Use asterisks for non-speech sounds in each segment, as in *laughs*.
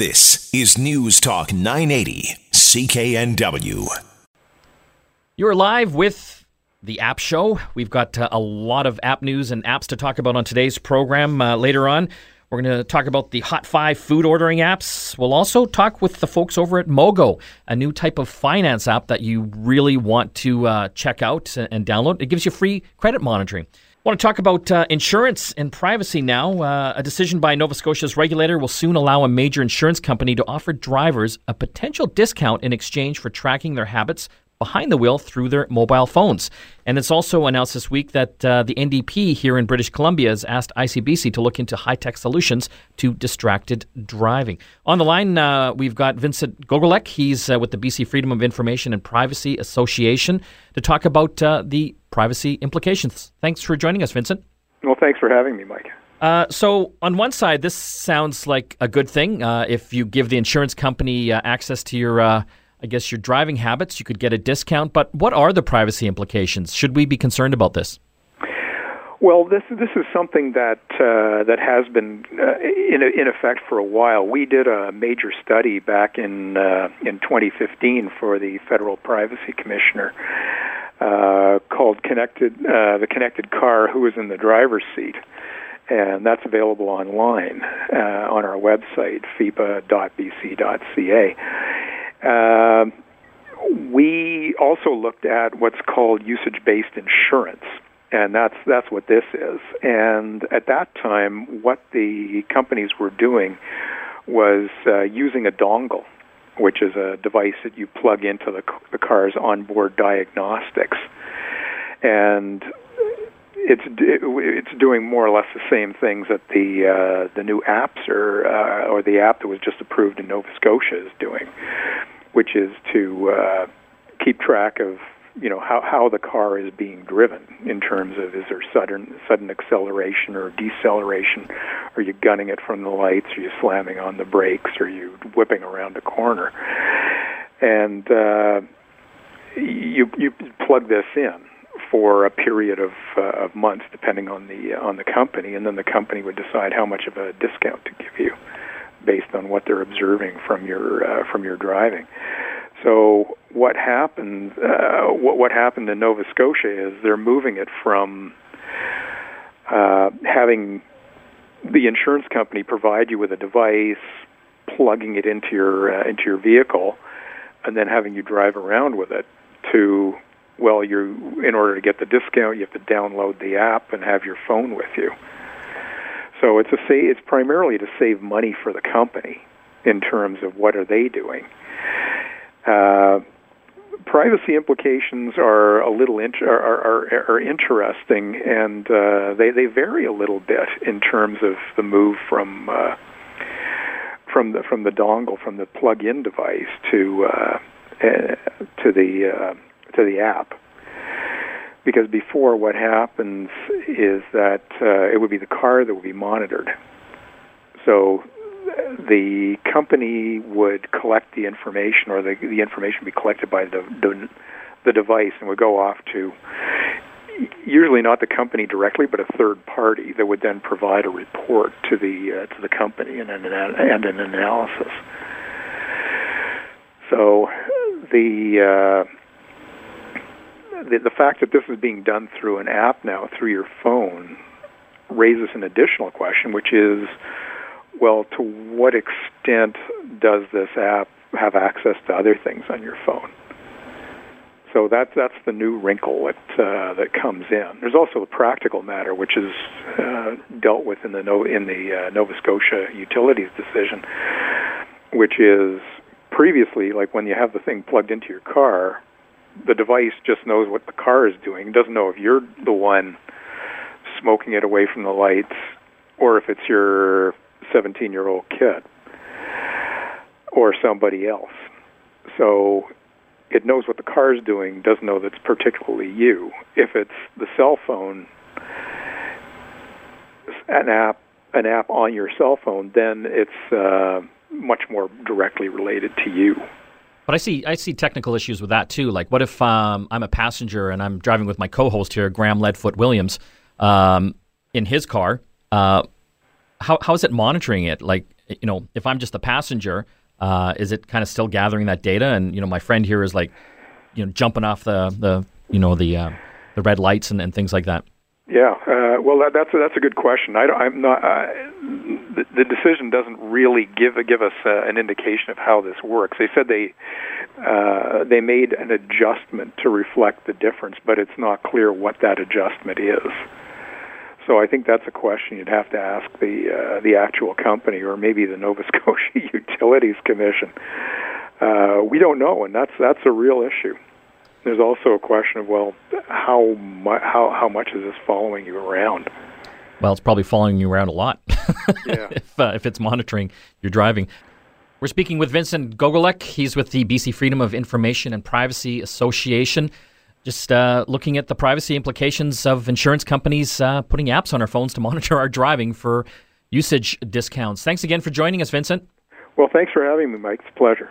This is News Talk 980, CKNW. You're live with the App Show. We've got uh, a lot of app news and apps to talk about on today's program. Uh, later on, we're going to talk about the Hot 5 food ordering apps. We'll also talk with the folks over at Mogo, a new type of finance app that you really want to uh, check out and download. It gives you free credit monitoring. I want to talk about uh, insurance and privacy now. Uh, a decision by Nova Scotia's regulator will soon allow a major insurance company to offer drivers a potential discount in exchange for tracking their habits behind the wheel through their mobile phones. And it's also announced this week that uh, the NDP here in British Columbia has asked ICBC to look into high tech solutions to distracted driving. On the line, uh, we've got Vincent Gogolek. He's uh, with the BC Freedom of Information and Privacy Association to talk about uh, the privacy implications. Thanks for joining us, Vincent. Well, thanks for having me, Mike. Uh, so, on one side, this sounds like a good thing. Uh, if you give the insurance company uh, access to your uh, I guess your driving habits, you could get a discount. But what are the privacy implications? Should we be concerned about this? Well, this this is something that uh, that has been uh, in in effect for a while. We did a major study back in uh, in 2015 for the Federal Privacy Commissioner uh, called "Connected uh, the Connected Car: Who is in the Driver's Seat." and that's available online uh, on our website, fipa.bc.ca. Uh, we also looked at what's called usage-based insurance, and that's that's what this is. And at that time, what the companies were doing was uh, using a dongle, which is a device that you plug into the, the car's onboard diagnostics, and it's it's doing more or less the same things that the uh, the new apps or uh, or the app that was just approved in Nova Scotia is doing which is to uh, keep track of you know how how the car is being driven in terms of is there sudden sudden acceleration or deceleration? Are you gunning it from the lights? Are you slamming on the brakes? Are you whipping around a corner? And uh, you you plug this in for a period of uh, of months depending on the on the company and then the company would decide how much of a discount to give you based on what they're observing from your uh, from your driving. So what happened? Uh, what what happened in Nova Scotia is they're moving it from uh, having the insurance company provide you with a device, plugging it into your uh, into your vehicle, and then having you drive around with it to well, you in order to get the discount, you have to download the app and have your phone with you. So it's a say it's primarily to save money for the company in terms of what are they doing. Uh, privacy implications are a little are, are, are interesting, and uh, they they vary a little bit in terms of the move from uh, from the from the dongle from the plug-in device to uh, uh, to the uh, to the app because before what happens is that uh, it would be the car that would be monitored. So the company would collect the information, or the, the information would be collected by the, the, the device, and would go off to usually not the company directly, but a third party that would then provide a report to the uh, to the company and an and an analysis. So the uh, the, the fact that this is being done through an app now, through your phone, raises an additional question, which is, well, to what extent does this app have access to other things on your phone? So that's that's the new wrinkle that uh, that comes in. There's also the practical matter, which is uh, dealt with in the no, in the uh, Nova Scotia Utilities decision, which is previously like when you have the thing plugged into your car, the device just knows what the car is doing. It doesn't know if you're the one smoking it away from the lights or if it's your 17 year old kid or somebody else. So it knows what the car is doing, doesn't know that it's particularly you. If it's the cell phone, an app, an app on your cell phone, then it's uh, much more directly related to you. But I see I see technical issues with that too. Like, what if um, I'm a passenger and I'm driving with my co-host here, Graham Leadfoot Williams, um, in his car? Uh, how how is it monitoring it? Like, you know, if I'm just a passenger, uh, is it kind of still gathering that data? And you know, my friend here is like, you know, jumping off the the you know the uh, the red lights and, and things like that. Yeah, uh, well, that, that's a, that's a good question. I am not. Uh, the, the, decision doesn't really give give us uh, an indication of how this works. They said they uh, they made an adjustment to reflect the difference, but it's not clear what that adjustment is. So I think that's a question you'd have to ask the uh, the actual company or maybe the Nova *laughs* Scotia Utilities Commission. Uh, we don't know, and that's that's a real issue there's also a question of well, how mu- how how much is this following you around? Well, it's probably following you around a lot. *laughs* yeah. if, uh, if it's monitoring your driving. We're speaking with Vincent Gogolek. He's with the BC Freedom of Information and Privacy Association. Just uh, looking at the privacy implications of insurance companies uh, putting apps on our phones to *laughs* monitor our driving for usage discounts. Thanks again for joining us, Vincent. Well, thanks for having me, Mike. It's a pleasure.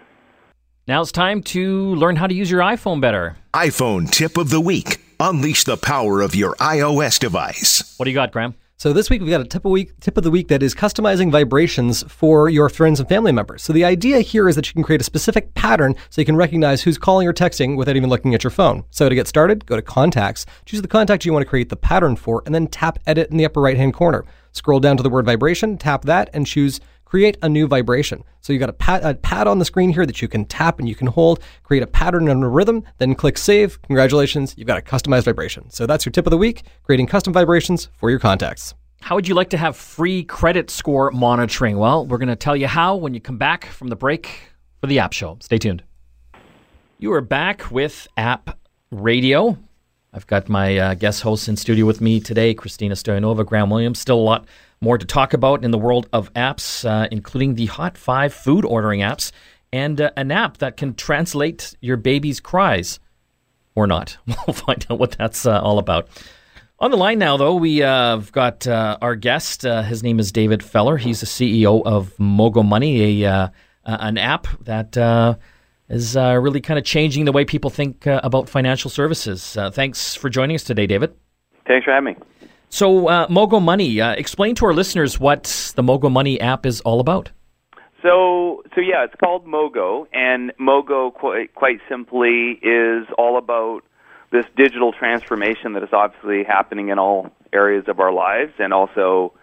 Now it's time to learn how to use your iPhone better. iPhone tip of the week. Unleash the power of your iOS device. What do you got, Graham? So this week we've got a tip of week tip of the week that is customizing vibrations for your friends and family members. So the idea here is that you can create a specific pattern so you can recognize who's calling or texting without even looking at your phone. So to get started, go to contacts, choose the contact you want to create the pattern for, and then tap edit in the upper right hand corner. Scroll down to the word vibration, tap that, and choose create a new vibration. So you got a pad, a pad on the screen here that you can tap and you can hold, create a pattern and a rhythm, then click save. Congratulations, you've got a customized vibration. So that's your tip of the week, creating custom vibrations for your contacts. How would you like to have free credit score monitoring? Well, we're going to tell you how when you come back from the break for the App Show. Stay tuned. You are back with App Radio. I've got my uh, guest hosts in studio with me today, Christina Stoyanova, Graham Williams. Still a lot more to talk about in the world of apps, uh, including the Hot 5 food ordering apps and uh, an app that can translate your baby's cries or not. *laughs* We'll find out what that's uh, all about. On the line now, though, we uh, have got uh, our guest. His name is David Feller. He's the CEO of Mogo Money, a an app that is really kind of changing the way people think about financial services. thanks for joining us today, David. Thanks for having me. So, uh, Mogo Money, uh, explain to our listeners what the Mogo Money app is all about. So, so yeah, it's called Mogo, and Mogo, quite, quite simply, is all about this digital transformation that is obviously happening in all areas of our lives, and also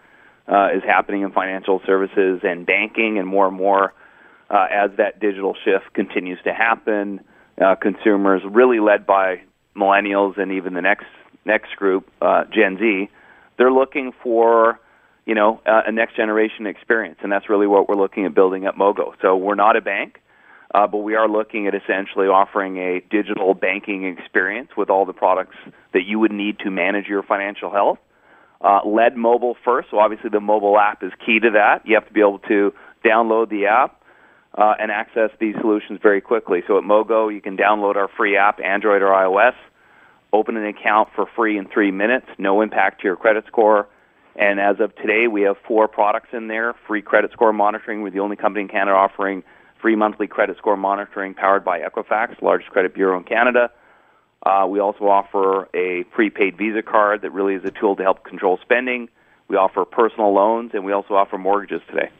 uh, is happening in financial services and banking, and more and more uh, as that digital shift continues to happen. Uh, consumers, really led by millennials and even the next next group, uh, Gen Z, they're looking for you know uh, a next generation experience, and that's really what we're looking at building at Mogo. So we're not a bank, uh, but we are looking at essentially offering a digital banking experience with all the products that you would need to manage your financial health. Uh, led mobile first, so obviously the mobile app is key to that. You have to be able to download the app uh, and access these solutions very quickly. So at Mogo, you can download our free app, Android or iOS open an account for free in three minutes, no impact to your credit score. And as of today, we have four products in there free credit score monitoring. We're the only company in Canada offering free monthly credit score monitoring powered by Equifax, largest credit bureau in Canada. Uh, we also offer a prepaid Visa card that really is a tool to help control spending. We offer personal loans, and we also offer mortgages today.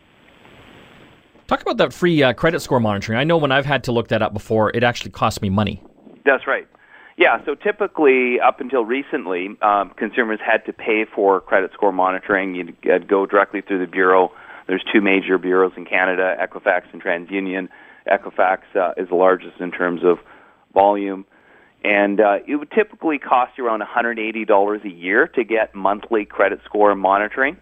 Talk about that free uh, credit score monitoring. I know when I've had to look that up before, it actually cost me money. That's right. Yeah, so typically, up until recently, um, consumers had to pay for credit score monitoring. You'd, go directly through the bureau. There's two major bureaus in Canada, Equifax and TransUnion. Equifax uh, is the largest in terms of volume. And uh, it would typically cost you around $180 a year to get monthly credit score monitoring.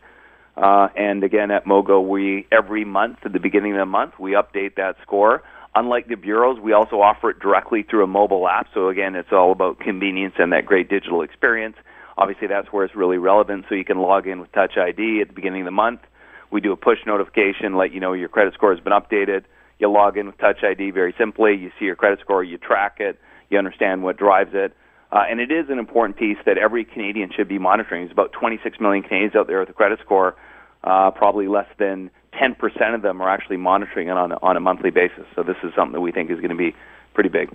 Uh, and again, at Mogo, we every month at the beginning of the month we update that score. Unlike the bureaus, we also offer it directly through a mobile app. So again, it's all about convenience and that great digital experience. Obviously, that's where it's really relevant. So you can log in with Touch ID at the beginning of the month. We do a push notification, let you know your credit score has been updated. You log in with Touch ID very simply. You see your credit score, you track it, you understand what drives it. Uh, and it is an important piece that every Canadian should be monitoring. There's about 26 million Canadians out there with a credit score. Uh, probably less than 10% of them are actually monitoring it on a, on a monthly basis. So this is something that we think is going to be pretty big.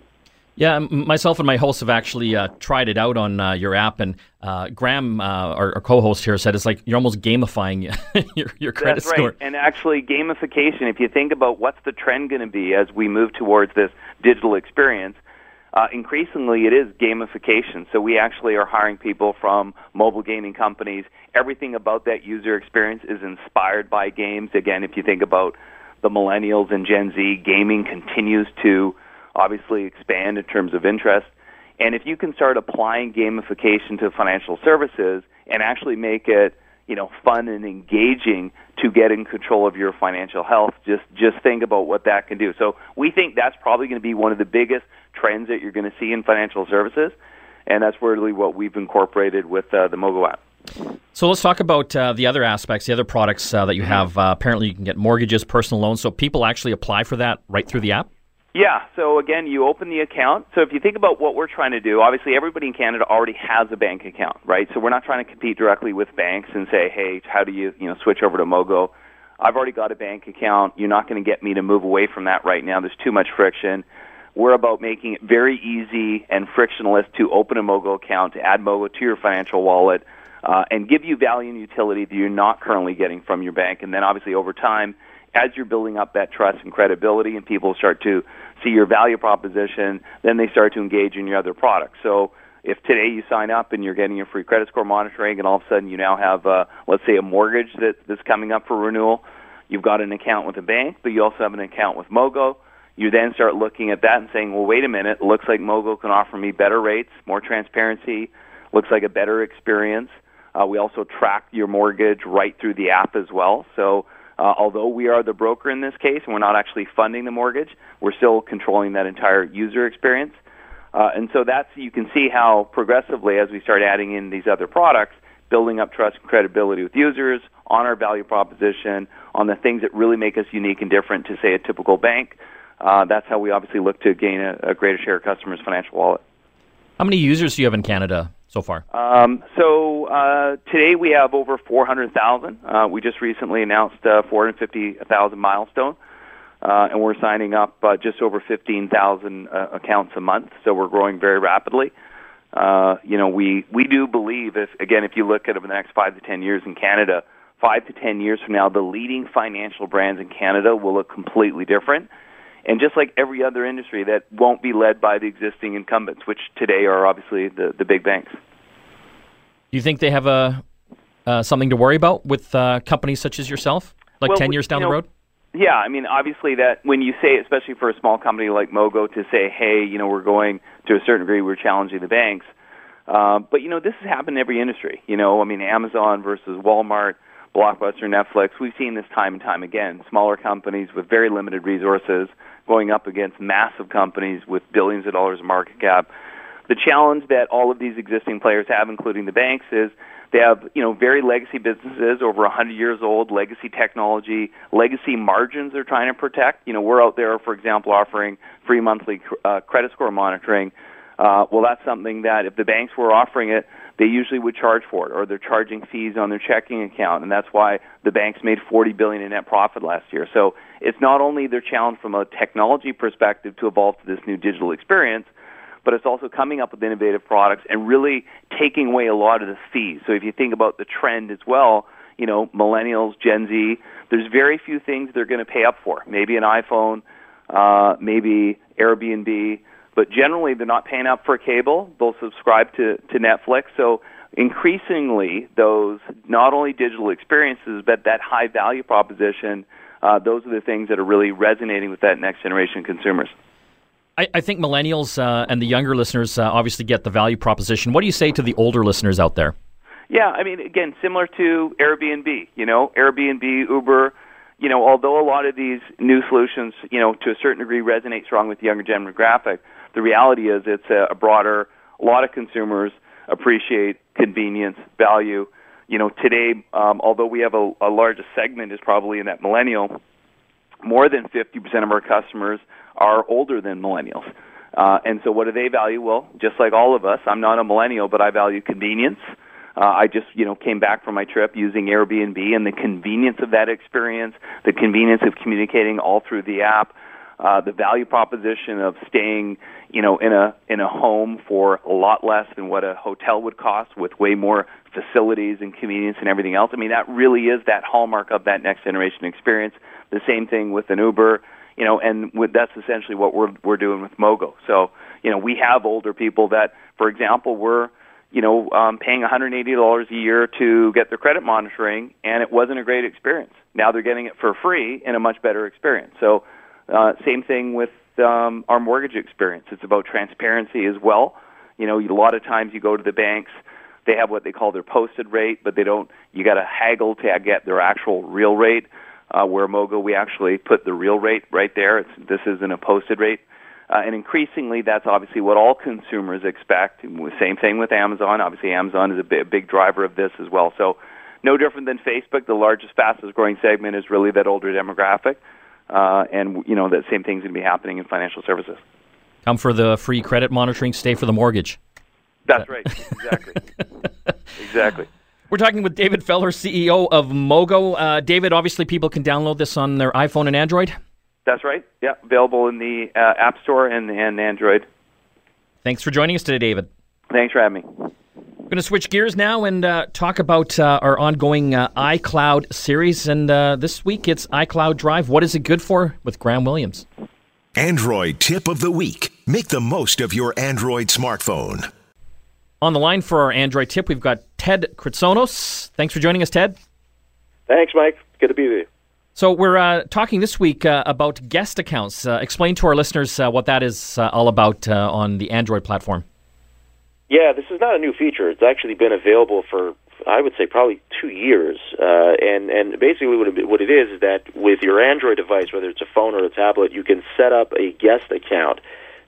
Yeah, myself and my hosts have actually uh, tried it out on uh, your app, and uh, Graham, uh, our, our, co-host here, said it's like you're almost gamifying *laughs* your, your credit That's score. Right. And actually, gamification. If you think about what's the trend going to be as we move towards this digital experience, uh, increasingly it is gamification. So we actually are hiring people from mobile gaming companies. Everything about that user experience is inspired by games. Again, if you think about the millennials and Gen Z, gaming continues to obviously expand in terms of interest. And if you can start applying gamification to financial services and actually make it, you know, fun and engaging to get in control of your financial health, just just think about what that can do. So we think that's probably going to be one of the biggest trends that you're going to see in financial services, and that's really what we've incorporated with uh, the Mogo app. So let's talk about uh, the other aspects, the other products uh, that you have. Uh, apparently, you can get mortgages, personal loans. So people actually apply for that right through the app. Yeah. So again, you open the account. So if you think about what we're trying to do, obviously everybody in Canada already has a bank account, right? So we're not trying to compete directly with banks and say, hey, how do you, you know, switch over to Mogo? I've already got a bank account. You're not going to get me to move away from that right now. There's too much friction. We're about making it very easy and frictionless to open a Mogo account, to add Mogo to your financial wallet, uh, and give you value and utility that you're not currently getting from your bank. And then obviously over time, as you're building up that trust and credibility and people start to see your value proposition, then they start to engage in your other products. So if today you sign up and you're getting your free credit score monitoring and all of a sudden you now have, uh, let's say, a mortgage that, that's coming up for renewal, you've got an account with a bank, but you also have an account with Mogo. You then start looking at that and saying, well, wait a minute, it looks like Mogo can offer me better rates, more transparency, looks like a better experience. Uh, we also track your mortgage right through the app as well. So uh, although we are the broker in this case and we're not actually funding the mortgage, we're still controlling that entire user experience. Uh, and so that's you can see how progressively, as we start adding in these other products, building up trust and credibility with users on our value proposition, on the things that really make us unique and different to say a typical bank. Uh, that's how we obviously look to gain a, a greater share of customers' financial wallet. How many users do you have in Canada so far? Um, so uh, today we have over 400,000. Uh, we just recently announced uh, 450,000 milestone, uh, and we're signing up uh, just over 15,000 uh, accounts a month. So we're growing very rapidly. Uh, you know, we we do believe if again, if you look at over the next five to ten years in Canada, five to ten years from now, the leading financial brands in Canada will look completely different. And just like every other industry, that won't be led by the existing incumbents, which today are obviously the, the big banks. Do you think they have a uh, something to worry about with uh, companies such as yourself, like Well, ten years down you the know, road? Yeah, I mean, obviously that when you say, especially for a small company like Mogo, to say, hey, you know, we're going to a certain degree, we're challenging the banks. Uh, but you know, this has happened in every industry. You know, I mean, Amazon versus Walmart, Blockbuster, Netflix. We've seen this time and time again. Smaller companies with very limited resources going up against massive companies with billions of dollars of market cap. The challenge that all of these existing players have, including the banks, is they have you know very legacy businesses over 100 years old, legacy technology, legacy margins they're trying to protect. You know, we're out there, for example, offering free monthly uh, credit score monitoring. Uh, well, that's something that if the banks were offering it, they usually would charge for it, or they're charging fees on their checking account, and that's why the banks made 40 billion in net profit last year. So it's not only their challenge from a technology perspective to evolve to this new digital experience, but it's also coming up with innovative products and really taking away a lot of the fees. So if you think about the trend as well, you know, millennials, Gen Z, there's very few things they're going to pay up for. Maybe an iPhone, uh, maybe Airbnb, but generally they're not paying up for cable. They'll subscribe to, to Netflix. So increasingly, those not only digital experiences, but that high value proposition, uh, those are the things that are really resonating with that next generation consumers. I, I think millennials uh, and the younger listeners uh, obviously get the value proposition. What do you say to the older listeners out there? Yeah, I mean, again, similar to Airbnb, you know, Airbnb, Uber, you know, although a lot of these new solutions, you know, to a certain degree resonate strong with the younger demographic, the reality is it's a, a broader, a lot of consumers appreciate convenience, value. You know, today, um, although we have a, a largest segment is probably in that millennial, more than 50% of our customers are older than millennials. Uh, and so what do they value? Well, just like all of us, I'm not a millennial, but I value convenience. Uh, I just, you know, came back from my trip using Airbnb and the convenience of that experience, the convenience of communicating all through the app. Uh, the value proposition of staying, you know, in a in a home for a lot less than what a hotel would cost, with way more facilities and convenience and everything else. I mean, that really is that hallmark of that next generation experience. The same thing with an Uber, you know, and with, that's essentially what we're we're doing with Mogo. So, you know, we have older people that, for example, were you know, um, paying $180 a year to get their credit monitoring, and it wasn't a great experience. Now they're getting it for free in a much better experience. So, uh, same thing with um, our mortgage experience. It's about transparency as well. You know, a lot of times you go to the banks, they have what they call their posted rate, but they don't. You got to haggle to get their actual real rate. Uh, where Mogo, we actually put the real rate right there. It's, this isn't a posted rate. Uh, and increasingly, that's obviously what all consumers expect. Same thing with Amazon. Obviously, Amazon is a big, big driver of this as well. So, no different than Facebook. The largest, fastest growing segment is really that older demographic. Uh, and, you know, that same thing's going to be happening in financial services. Come for the free credit monitoring, stay for the mortgage. That's right. Exactly. *laughs* exactly. We're talking with David Feller, CEO of Mogo. Uh, David, obviously, people can download this on their iPhone and Android. That's right. Yeah, available in the uh, App Store and, and Android. Thanks for joining us today, David. Thanks for having me. We're going to switch gears now and uh, talk about uh, our ongoing uh, iCloud series. And uh, this week it's iCloud Drive. What is it good for with Graham Williams? Android tip of the week. Make the most of your Android smartphone. On the line for our Android tip, we've got Ted Kritsonos. Thanks for joining us, Ted. Thanks, Mike. Good to be with you. So we're uh, talking this week uh, about guest accounts. Uh, explain to our listeners uh, what that is uh, all about uh, on the Android platform. Yeah, this is not a new feature. It's actually been available for I would say probably two years. and and basically what it, what it is is that with your Android device, whether it's a phone or a tablet, you can set up a guest account.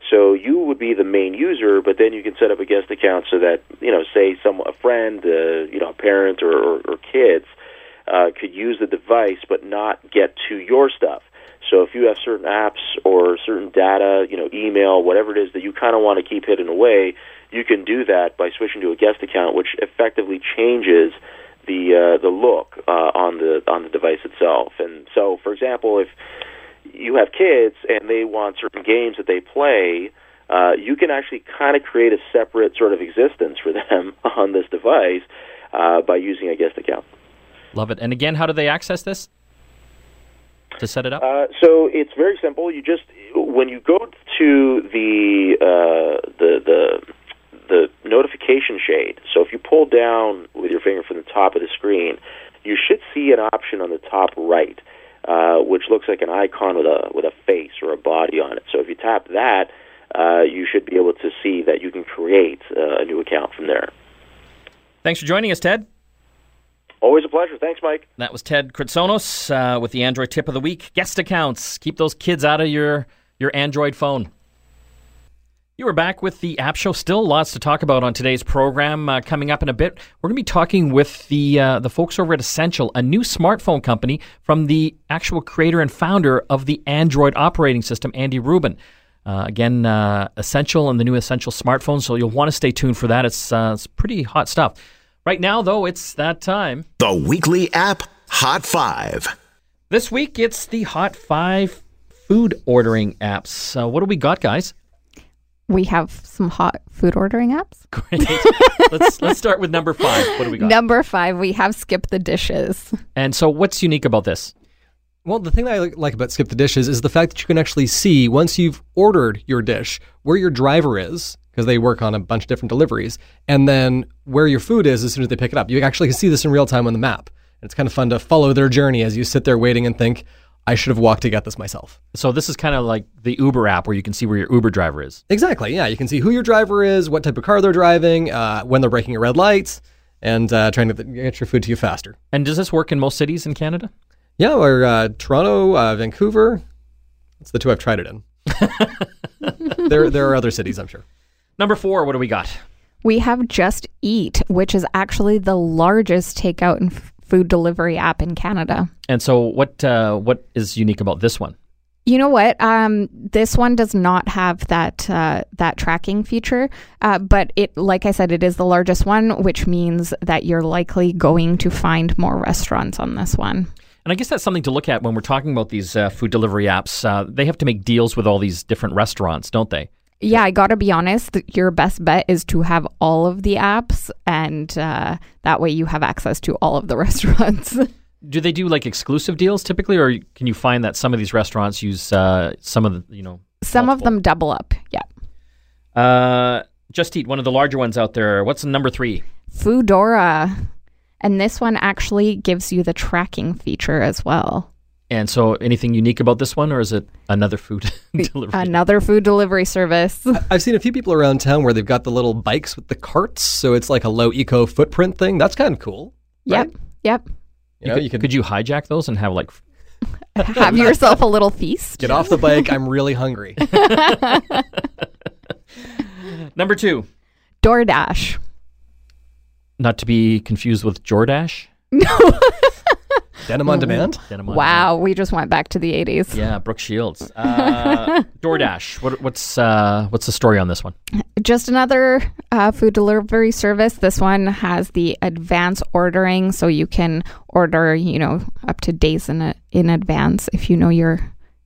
So you would be the main user, but then you can set up a guest account so that you know, say some a friend, you know, a parent or, or, or kids uh, could use the device but not get to your stuff. So if you have certain apps or certain data, you know, email, whatever it is that you kind of want to keep hidden away, you can do that by switching to a guest account, which effectively changes the uh, the look uh, on the on the device itself. And so, for example, if you have kids and they want certain games that they play, uh, you can actually kind of create a separate sort of existence for *laughs* them on this device uh, by using a guest account. Love it. And again, how do they access this? To set it up? Uh, so it's very simple. You just when you go to the uh, the the the notification shade. So if you pull down with your finger from the top of the screen, you should see an option on the top right, uh, which looks like an icon with a with a face or a body on it. So if you tap that, uh, you should be able to see that you can create uh, a new account from there. Thanks for joining us, Ted. Always a pleasure. Thanks, Mike. That was Ted Kritsonos uh, with the Android tip of the week. Guest accounts. Keep those kids out of your, your Android phone. You are back with the App Show. Still lots to talk about on today's program. Uh, coming up in a bit, we're going to be talking with the uh, the folks over at Essential, a new smartphone company from the actual creator and founder of the Android operating system, Andy Rubin. Uh, again, uh, Essential and the new Essential smartphone. So you'll want to stay tuned for that. It's uh, it's pretty hot stuff. Right now, though, it's that time. The weekly app Hot 5. This week, it's the Hot 5 food ordering apps. Uh, what do we got, guys? We have some hot food ordering apps. *laughs* Great. let's let's start with number five. What do we got? Number five, we have Skip the Dishes. And so, what's unique about this? Well, the thing that I like about Skip the Dishes is the fact that you can actually see once you've ordered your dish where your driver is because they work on a bunch of different deliveries, and then where your food is as soon as they pick it up. You actually can see this in real time on the map. And it's kind of fun to follow their journey as you sit there waiting and think, I should have walked to get this myself. So this is kind of like the Uber app where you can see where your Uber driver is. Exactly. Yeah, you can see who your driver is, what type of car they're driving, uh, when they're breaking a red light, and uh, trying to get your food to you faster. And does this work in most cities in Canada? Yeah, or uh, Toronto, uh, Vancouver. That's the two I've tried it in. *laughs* there, there are other cities, I'm sure. Number four, what do we got? We have Just Eat, which is actually the largest takeout and food delivery app in Canada. And so, what uh, what is unique about this one? You know what? Um, this one does not have that uh, that tracking feature, uh, but it, like I said, it is the largest one, which means that you're likely going to find more restaurants on this one. And I guess that's something to look at when we're talking about these uh, food delivery apps. Uh, they have to make deals with all these different restaurants, don't they? Yeah, I gotta be honest. Your best bet is to have all of the apps, and uh, that way you have access to all of the *laughs* restaurants. Do they do like exclusive deals typically, or can you find that some of these restaurants use uh, some of the, you know, Some of them double up. Yeah. Uh, Just Eat, one of the larger ones out there. What's number three? Foodora. And this one actually gives you the tracking feature as well. And so, anything unique about this one, or is it another food *laughs* delivery? Another food delivery service. I've seen a few people around town where they've got the little bikes with the carts, so it's like a low eco footprint thing. That's kind of cool. Yep. Yep. You know, could, you can could you hijack those and have like *laughs* Have yourself a little feast. get off the bike. I'm really hungry. *laughs* number two? DoorDash. Not to be confused with Jordache. *laughs* Denim on demand. Denim on Wow, we just went back to the 80s. Yeah, Brooke Shields. Uh, *laughs* DoorDash. What, what's uh, what's the story on this one? Just another uh, food delivery service. This one has the advance ordering, so you can order, you know, up to days in a, in advance if you know you're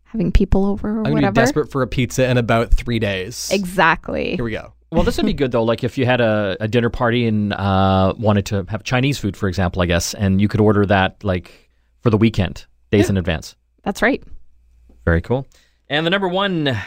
having people over or I'm gonna whatever. be desperate for a pizza in about three days. Exactly. Here we go. Well, this would be good though. Like if you had a, a dinner party and uh, wanted to have Chinese food, for example, I guess, and you could order that like for the weekend, days in advance. That's right. Very cool. And the number one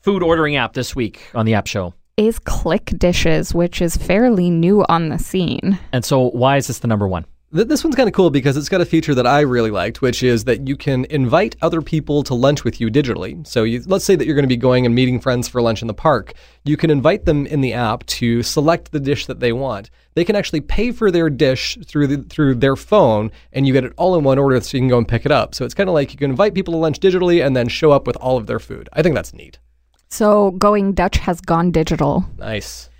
food ordering app this week on the App Show. Is Click Dishes, which is fairly new on the scene. And so, why is this the number one? Th- This one's kind of cool because it's got a feature that I really liked, which is that you can invite other people to lunch with you digitally. So you, let's say that you're going to be going and meeting friends for lunch in the park. You can invite them in the app to select the dish that they want. They can actually pay for their dish through the, through their phone, and you get it all in one order, so you can go and pick it up. So it's kind of like you can invite people to lunch digitally and then show up with all of their food. I think that's neat. So Going Dutch has gone digital. Nice.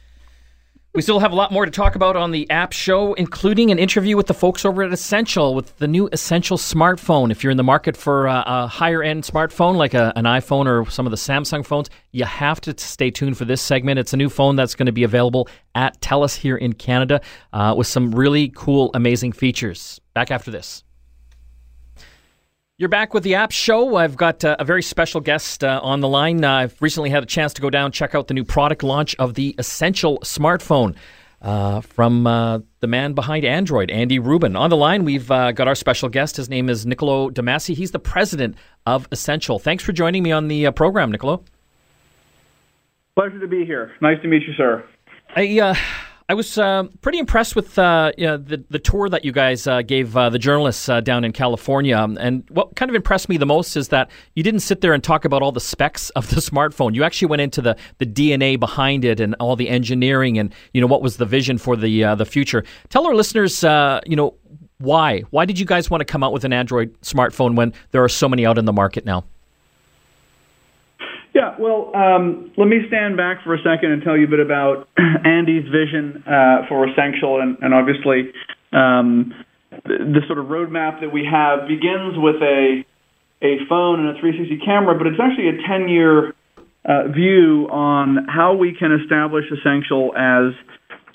We still have a lot more to talk about on the app show, including an interview with the folks over at Essential with the new Essential smartphone. If you're in the market for a, a higher end smartphone like a, an iPhone or some of the Samsung phones, you have to stay tuned for this segment. It's a new phone that's going to be available at TELUS here in Canada uh, with some really cool, amazing features. Back after this. You're back with the App Show. I've got uh, a very special guest uh, on the line. Uh, I've recently had a chance to go down check out the new product launch of the Essential smartphone uh, from uh, the man behind Android, Andy Rubin. On the line, we've uh, got our special guest. His name is Niccolo de Masi. He's the president of Essential. Thanks for joining me on the uh, program, Niccolo. Pleasure to be here. Nice to meet you, sir. I uh, I was uh, pretty impressed with uh, you know, the the tour that you guys uh, gave uh, the journalists uh, down in California. Um, And what kind of impressed me the most is that you didn't sit there and talk about all the specs of the *laughs* smartphone. You actually went into the, the DNA behind it and all the engineering and you know what was the vision for the uh, the future. Tell our listeners, you know, why why did you guys want to come out with an Android smartphone when there are so many out in the market now? Yeah, well, um, let me stand back for a second and tell you a bit about *clears throat* Andy's vision uh, for Essential, and, and obviously um, the, the sort of roadmap that we have begins with a a phone and a 360 camera, but it's actually a 10 year uh, view on how we can establish Essential as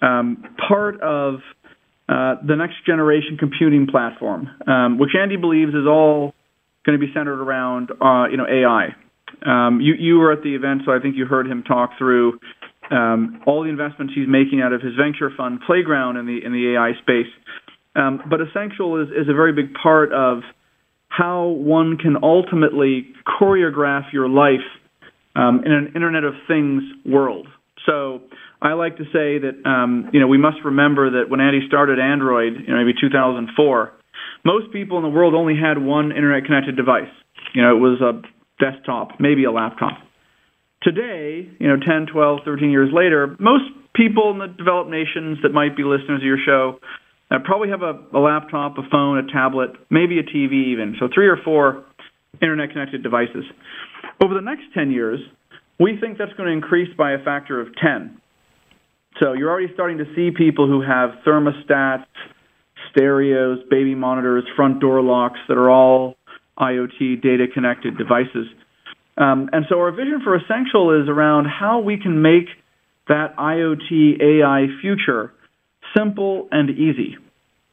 um, part of uh, the next generation computing platform, um, which Andy believes is all going to be centered around uh, you know AI. Um, you, you were at the event, so I think you heard him talk through um, all the investments he's making out of his venture fund Playground in the in the AI space. Um, but Essential is, is a very big part of how one can ultimately choreograph your life um, in an Internet of Things world. So I like to say that um, you know we must remember that when Andy started Android, you know maybe 2004, most people in the world only had one internet connected device. You know it was a desktop, maybe a laptop. Today, you know, 10, 12, 13 years later, most people in the developed nations that might be listeners of your show uh, probably have a, a laptop, a phone, a tablet, maybe a TV even. So three or four internet connected devices. Over the next 10 years, we think that's going to increase by a factor of 10. So you're already starting to see people who have thermostats, stereos, baby monitors, front door locks that are all IoT data connected devices. Um, and so our vision for Essential is around how we can make that IoT AI future simple and easy.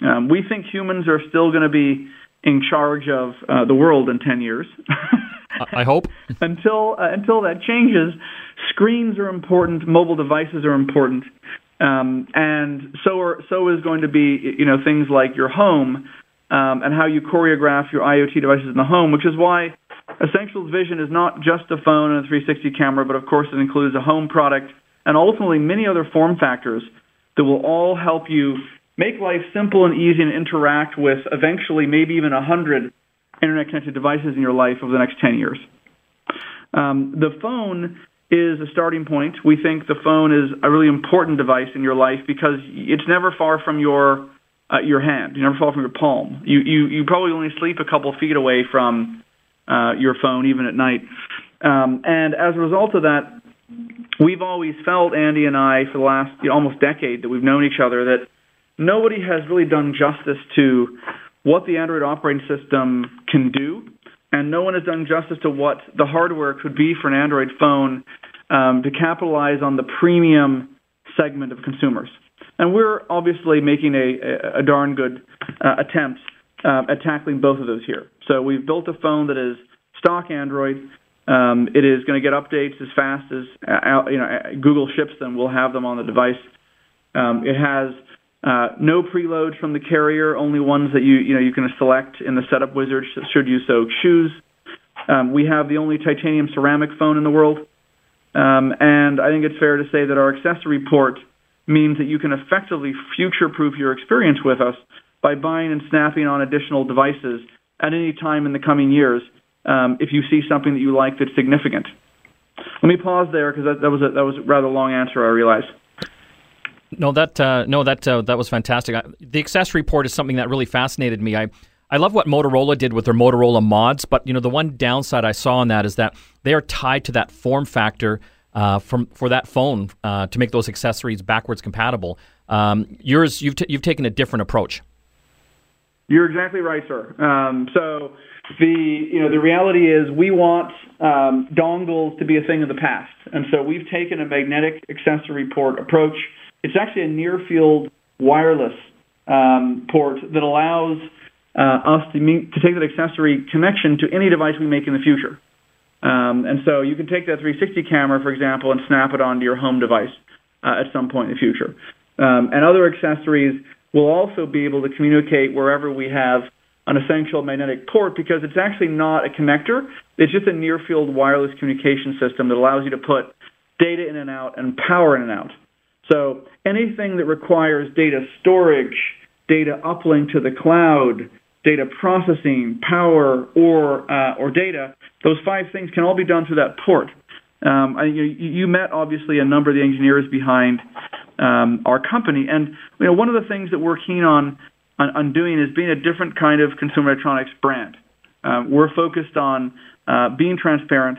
Um, we think humans are still going to be in charge of uh, the world in 10 years. *laughs* I hope. *laughs* until uh, until that changes, screens are important, mobile devices are important, um, and so are so is going to be you know things like your home um, and how you choreograph your IoT devices in the home, which is why Essentials Vision is not just a phone and a 360 camera, but of course it includes a home product and ultimately many other form factors that will all help you make life simple and easy and interact with eventually maybe even 100 internet connected devices in your life over the next 10 years. Um, the phone is a starting point. We think the phone is a really important device in your life because it's never far from your uh, your hand. You never far from your palm. You you you probably only sleep a couple feet away from uh, your phone even at night. Um, and as a result of that, we've always felt Andy and I for the last you know, almost decade that we've known each other that nobody has really done justice to what the Android operating system can do, and no one has done justice to what the hardware could be for an Android phone um, to capitalize on the premium segment of consumers. And we're obviously making a, a, a darn good uh, attempt uh, at tackling both of those here. So we've built a phone that is stock Android. Um, it is going to get updates as fast as uh, you know Google ships them. We'll have them on the device. Um, it has uh, no preloads from the carrier, only ones that you you know you can select in the setup wizard should you so choose. Um, we have the only titanium ceramic phone in the world, um, and I think it's fair to say that our accessory port means that you can effectively future-proof your experience with us by buying and snapping on additional devices at any time in the coming years um, if you see something that you like that's significant. Let me pause there because that, that was a, that was a rather long answer. I realize. No, that uh, no, that uh, that was fantastic. The accessory port is something that really fascinated me. I I love what Motorola did with their Motorola mods, but you know the one downside I saw on that is that they are tied to that form factor uh, from for that phone uh, to make those accessories backwards compatible. Um, yours, you've t- you've taken a different approach. You're exactly right, sir. Um, so the you know the reality is we want um, dongles to be a thing of the past, and so we've taken a magnetic accessory port approach it's actually a near field wireless um, port that allows uh, us to, meet, to take that accessory connection to any device we make in the future. Um, and so you can take that 360 camera, for example, and snap it onto your home device uh, at some point in the future. Um, and other accessories will also be able to communicate wherever we have an essential magnetic port because it's actually not a connector. It's just a near field wireless communication system that allows you to put data in and out and power in and out. So anything that requires data storage, data uplink to the cloud, data processing, power, or uh, or data, those five things can all be done through that port. Um, I, you, you, met obviously a number of the engineers behind um, our company, and you know one of the things that we're keen on, on, on doing is being a different kind of consumer electronics brand. Uh, we're focused on uh, being transparent,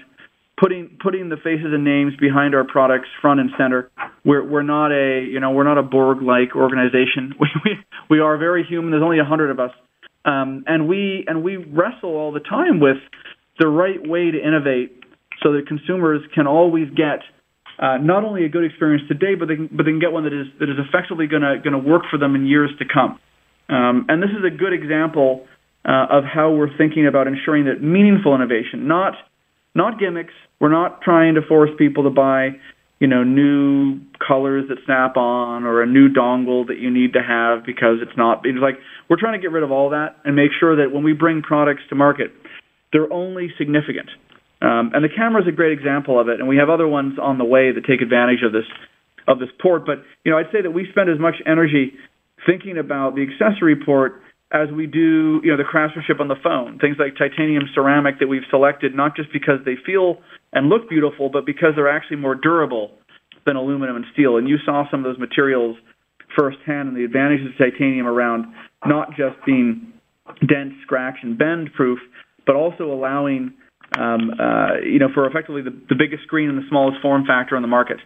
putting putting the faces and names behind our products front and center. We're we're not a you know we're not a Borg like organization. *laughs* We, we we are very human. There's only a hundred of us, um, and we and we wrestle all the time with the right way to innovate so that consumers can always get uh, not only a good experience today, but they can, but they can get one that is that is effectively going to going to work for them in years to come. Um, and this is a good example uh, of how we're thinking about ensuring that meaningful innovation, not not gimmicks. We're not trying to force people to buy, you know, new colors that snap on or a new dongle that you need to have because it's not. It's like we're trying to get rid of all that and make sure that when we bring products to market, they're only significant. Um, and the camera is a great example of it, and we have other ones on the way that take advantage of this of this port. But you know, I'd say that we spend as much energy thinking about the accessory port as we do, you know, the craftsmanship on the phone. Things like titanium ceramic that we've selected not just because they feel and look beautiful, but because they're actually more durable than aluminum and steel. And you saw some of those materials firsthand and the advantages of titanium around not just being dense, scratch, and bend proof, but also allowing, um, uh, you know, for effectively the, the biggest screen and the smallest form factor on the market.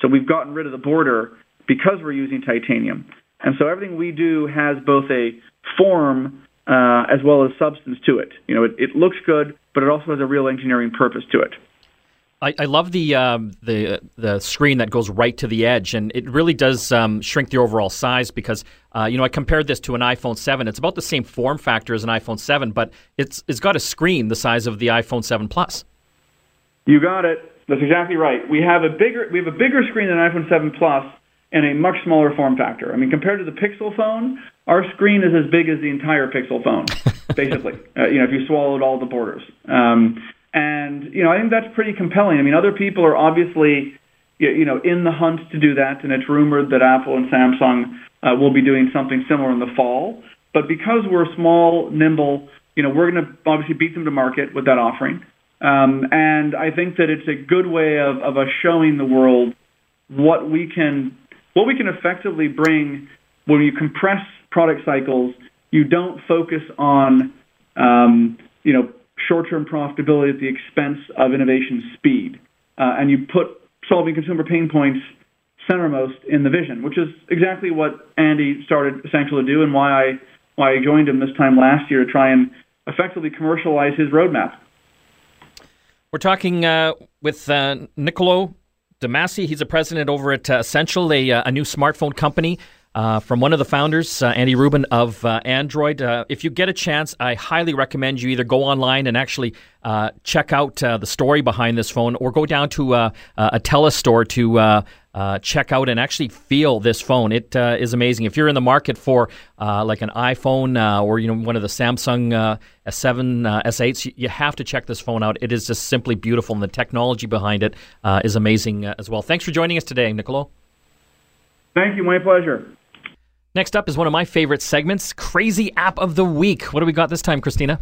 So we've gotten rid of the border because we're using titanium. And so everything we do has both a form uh, as well as substance to it. You know, it, it looks good, but it also has a real engineering purpose to it. I, I love the um, the the screen that goes right to the edge, and it really does um, shrink the overall size because uh, you know I compared this to an iPhone 7. It's about the same form factor as an iPhone 7, but it's it's got a screen the size of the iPhone 7 Plus. You got it. That's exactly right. We have a bigger we have a bigger screen than iPhone 7 Plus and a much smaller form factor. I mean, compared to the Pixel phone, our screen is as big as the entire Pixel phone, *laughs* basically. Uh, you know, if you swallowed all the borders. Um, and you know, I think that's pretty compelling. I mean, other people are obviously you know in the hunt to do that, and it's rumored that Apple and Samsung uh, will be doing something similar in the fall. But because we're small, nimble, you know, we're going to obviously beat them to market with that offering. Um, and I think that it's a good way of, of us showing the world what we can what we can effectively bring when you compress product cycles. You don't focus on um, you know short-term profitability at the expense of innovation speed, uh, and you put solving consumer pain points centermost in the vision, which is exactly what Andy started Essential to do, and why I why I joined him this time last year to try and effectively commercialize his roadmap. We're talking uh, with uh, Niccolo de Masi. He's a president over at uh, Essential, a, uh, a, new smartphone company. Uh, from one of the founders, uh, Andy Rubin of Android. if you get a chance, I highly recommend you either go online and actually check out the story behind this phone, or go down to a TELUS store to uh, check out and actually feel this phone. It uh, is amazing. If you're in the market for uh, like an iPhone uh, or you know one of the Samsung S7, uh, S8s, uh, you have to check this phone out. It is just simply beautiful, and the technology behind it is amazing as well. Thanks for joining us today, Niccolo. Thank you. My pleasure. Next up is one of my favorite segments, Crazy App of the Week. What do we got this time, Christina?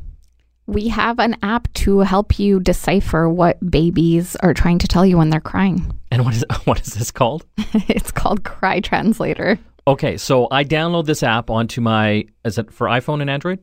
We have an app to help you decipher what babies are trying to tell you when they're crying. And what is *laughs* what is this called? *laughs* it's called Cry Translator. Okay, so I download this app onto my is it for iPhone and Android?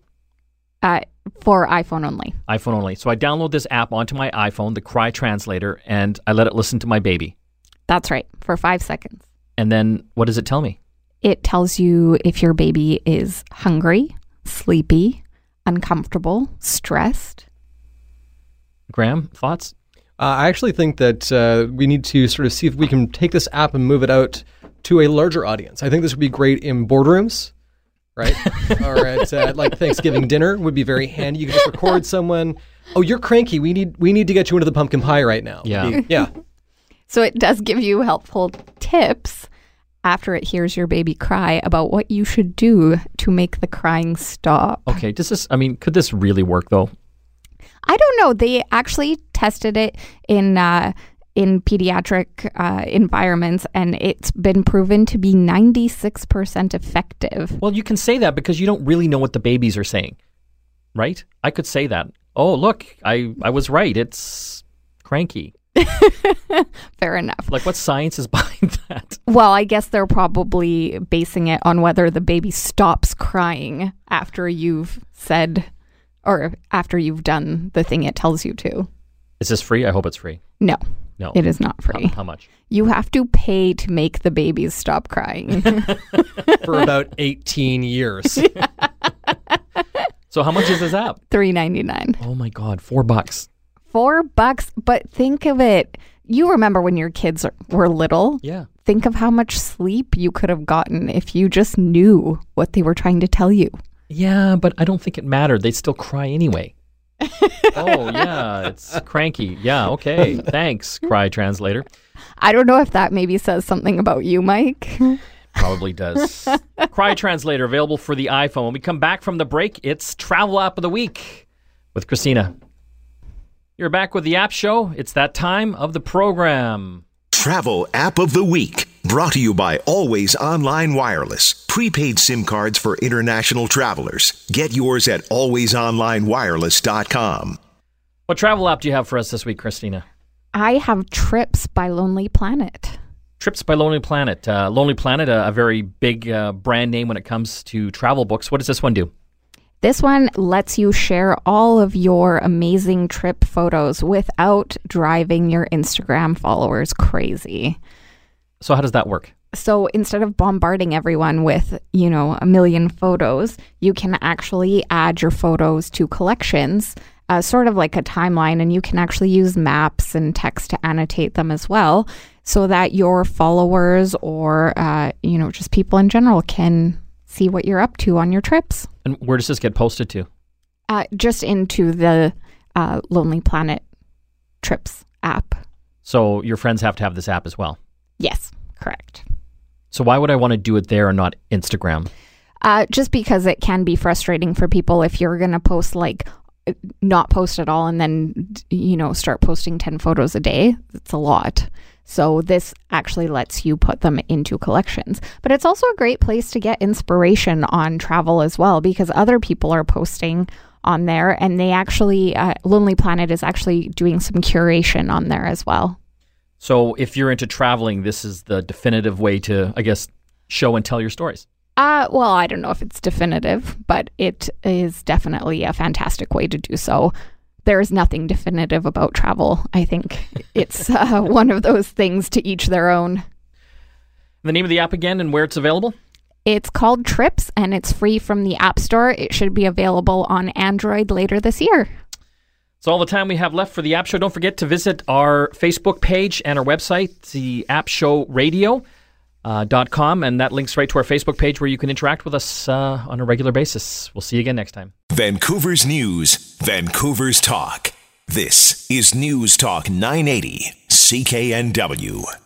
Uh, for iPhone only. iPhone only. So I download this app onto my iPhone, the Cry Translator, and I let it listen to my baby. That's right, for five seconds. And then what does it tell me? It tells you if your baby is hungry, sleepy, uncomfortable, stressed. Graham, thoughts? Uh, I actually think that uh, we need to sort of see if we can take this app and move it out to a larger audience. I think this would be great in boardrooms, right? *laughs* or at uh, like Thanksgiving dinner would be very handy. You can just record someone. Oh, you're cranky. We need we need to get you into the pumpkin pie right now. Yeah, yeah. *laughs* So it does give you helpful tips after it hears your baby cry about what you should do to make the crying stop. Okay, does this, I mean, could this really work though? I don't know. They actually tested it in uh, in pediatric uh, environments, and it's been proven to be ninety six percent effective. Well, you can say that because you don't really know what the babies are saying, right? I could say that. Oh, look, I I was right. It's cranky. *laughs* Fair enough. Like, what science is *laughs* behind that? Well, I guess they're probably basing it on whether the baby stops crying after you've said or after you've done the thing it tells you to. Is this free? I hope it's free. No. No. It is not free. How, how much? You have to pay to make the babies stop crying. *laughs* For about 18 years. so how much is this app? Three ninety nine. Oh my god, four bucks. Four bucks, but think of it. You remember when your kids were little? Yeah. Think of how much sleep you could have gotten if you just knew what they were trying to tell you. Yeah, but I don't think it mattered. They'd still cry anyway. *laughs* oh, yeah, it's cranky. Yeah, okay. Thanks, cry translator. I don't know if that maybe says something about you, Mike. Probably does. *laughs* cry translator available for the iPhone. When we come back from the break, it's travel app of the week with Christina. You're back with the App Show. It's that time of the program. Travel App of the Week. Brought to you by Always Online Wireless. Prepaid SIM cards for international travelers. Get yours at alwaysonlinewireless.com. What travel app do you have for us this week, Christina? I have Trips by Lonely Planet. Trips by Lonely Planet. Uh, Lonely Planet, a, a very big uh, brand name when it comes to travel books. What does this one do? This one lets you share all of your amazing trip photos without driving your Instagram followers crazy. So, how does that work? So, instead of bombarding everyone with, you know, a million photos, you can actually add your photos to collections uh, sort of like a timeline, and you can actually use maps and text to annotate them as well, so that your followers or uh, you know just people in general can see what you're up to on your trips. And where does this get posted to? Uh, just into the uh, Lonely Planet Trips app. So your friends have to have this app as well. Yes, correct. So why would I want to do it there and not Instagram? Uh, just because it can be frustrating for people if you're going to post like not post at all and then you know start posting 10 photos a day it's a lot so this actually lets you put them into collections but it's also a great place to get inspiration on travel as well because other people are posting on there and they actually uh, lonely planet is actually doing some curation on there as well So if you're into traveling, this is the definitive way to, I guess, show and tell your stories. Uh, well, I don't know if it's definitive, but it is definitely a fantastic way to do so. There is nothing definitive about travel. I think it's uh, *laughs* one of those things to each their own. The name of the app again and where it's available? It's called Trips and it's free from the App Store. It should be available on Android later this year. So, all the time we have left for the App Show. Don't forget to visit our Facebook page and our website, the App Show Radio. Uh, dot com and that links right to our Facebook page where you can interact with us uh, on a regular basis. We'll see you again next time. Vancouver's News, Vancouver's Talk. This is News Talk 980, CKNW.